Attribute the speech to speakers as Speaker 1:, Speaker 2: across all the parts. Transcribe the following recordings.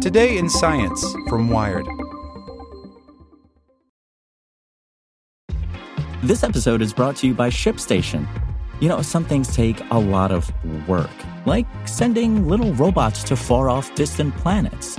Speaker 1: Today in Science from Wired.
Speaker 2: This episode is brought to you by ShipStation. You know, some things take a lot of work, like sending little robots to far off distant planets.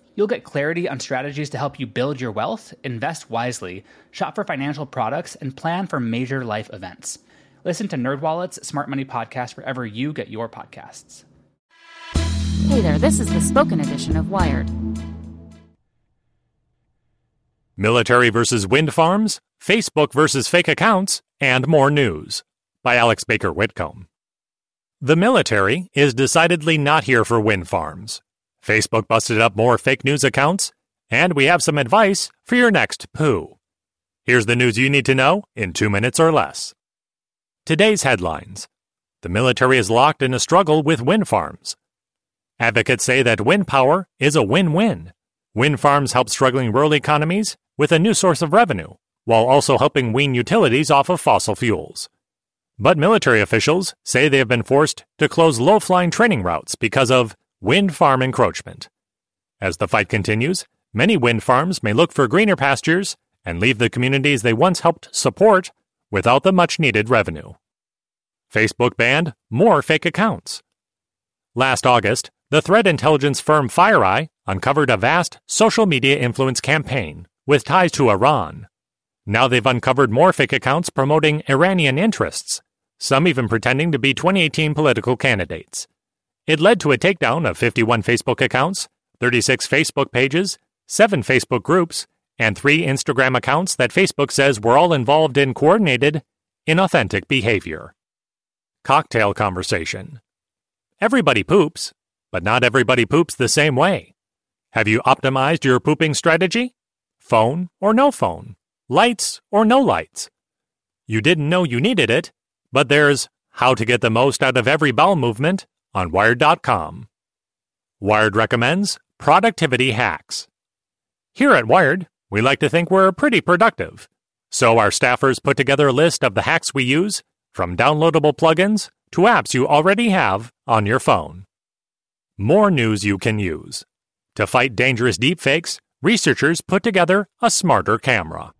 Speaker 3: You'll get clarity on strategies to help you build your wealth, invest wisely, shop for financial products, and plan for major life events. Listen to NerdWallet's Smart Money Podcast wherever you get your podcasts.
Speaker 4: Hey there, this is the spoken edition of Wired.
Speaker 5: Military versus wind farms, Facebook versus fake accounts, and more news. By Alex Baker Whitcomb. The military is decidedly not here for wind farms. Facebook busted up more fake news accounts, and we have some advice for your next poo. Here's the news you need to know in two minutes or less. Today's headlines The military is locked in a struggle with wind farms. Advocates say that wind power is a win win. Wind farms help struggling rural economies with a new source of revenue, while also helping wean utilities off of fossil fuels. But military officials say they have been forced to close low flying training routes because of wind farm encroachment. As the fight continues, many wind farms may look for greener pastures and leave the communities they once helped support without the much needed revenue. Facebook banned more fake accounts. Last August, the threat intelligence firm FireEye uncovered a vast social media influence campaign with ties to Iran. Now they've uncovered more fake accounts promoting Iranian interests, some even pretending to be 2018 political candidates. It led to a takedown of 51 Facebook accounts, 36 Facebook pages, 7 Facebook groups, and 3 Instagram accounts that Facebook says were all involved in coordinated, inauthentic behavior. Cocktail conversation. Everybody poops, but not everybody poops the same way. Have you optimized your pooping strategy? Phone or no phone? Lights or no lights? You didn't know you needed it, but there's How to Get the Most Out of Every Bowel Movement on Wired.com. Wired recommends productivity hacks. Here at Wired, we like to think we're pretty productive. So our staffers put together a list of the hacks we use, from downloadable plugins to apps you already have on your phone. More news you can use. To fight dangerous deepfakes, researchers put together a smarter camera.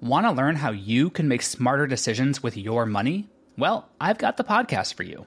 Speaker 3: Want to learn how you can make smarter decisions with your money? Well, I've got the podcast for you.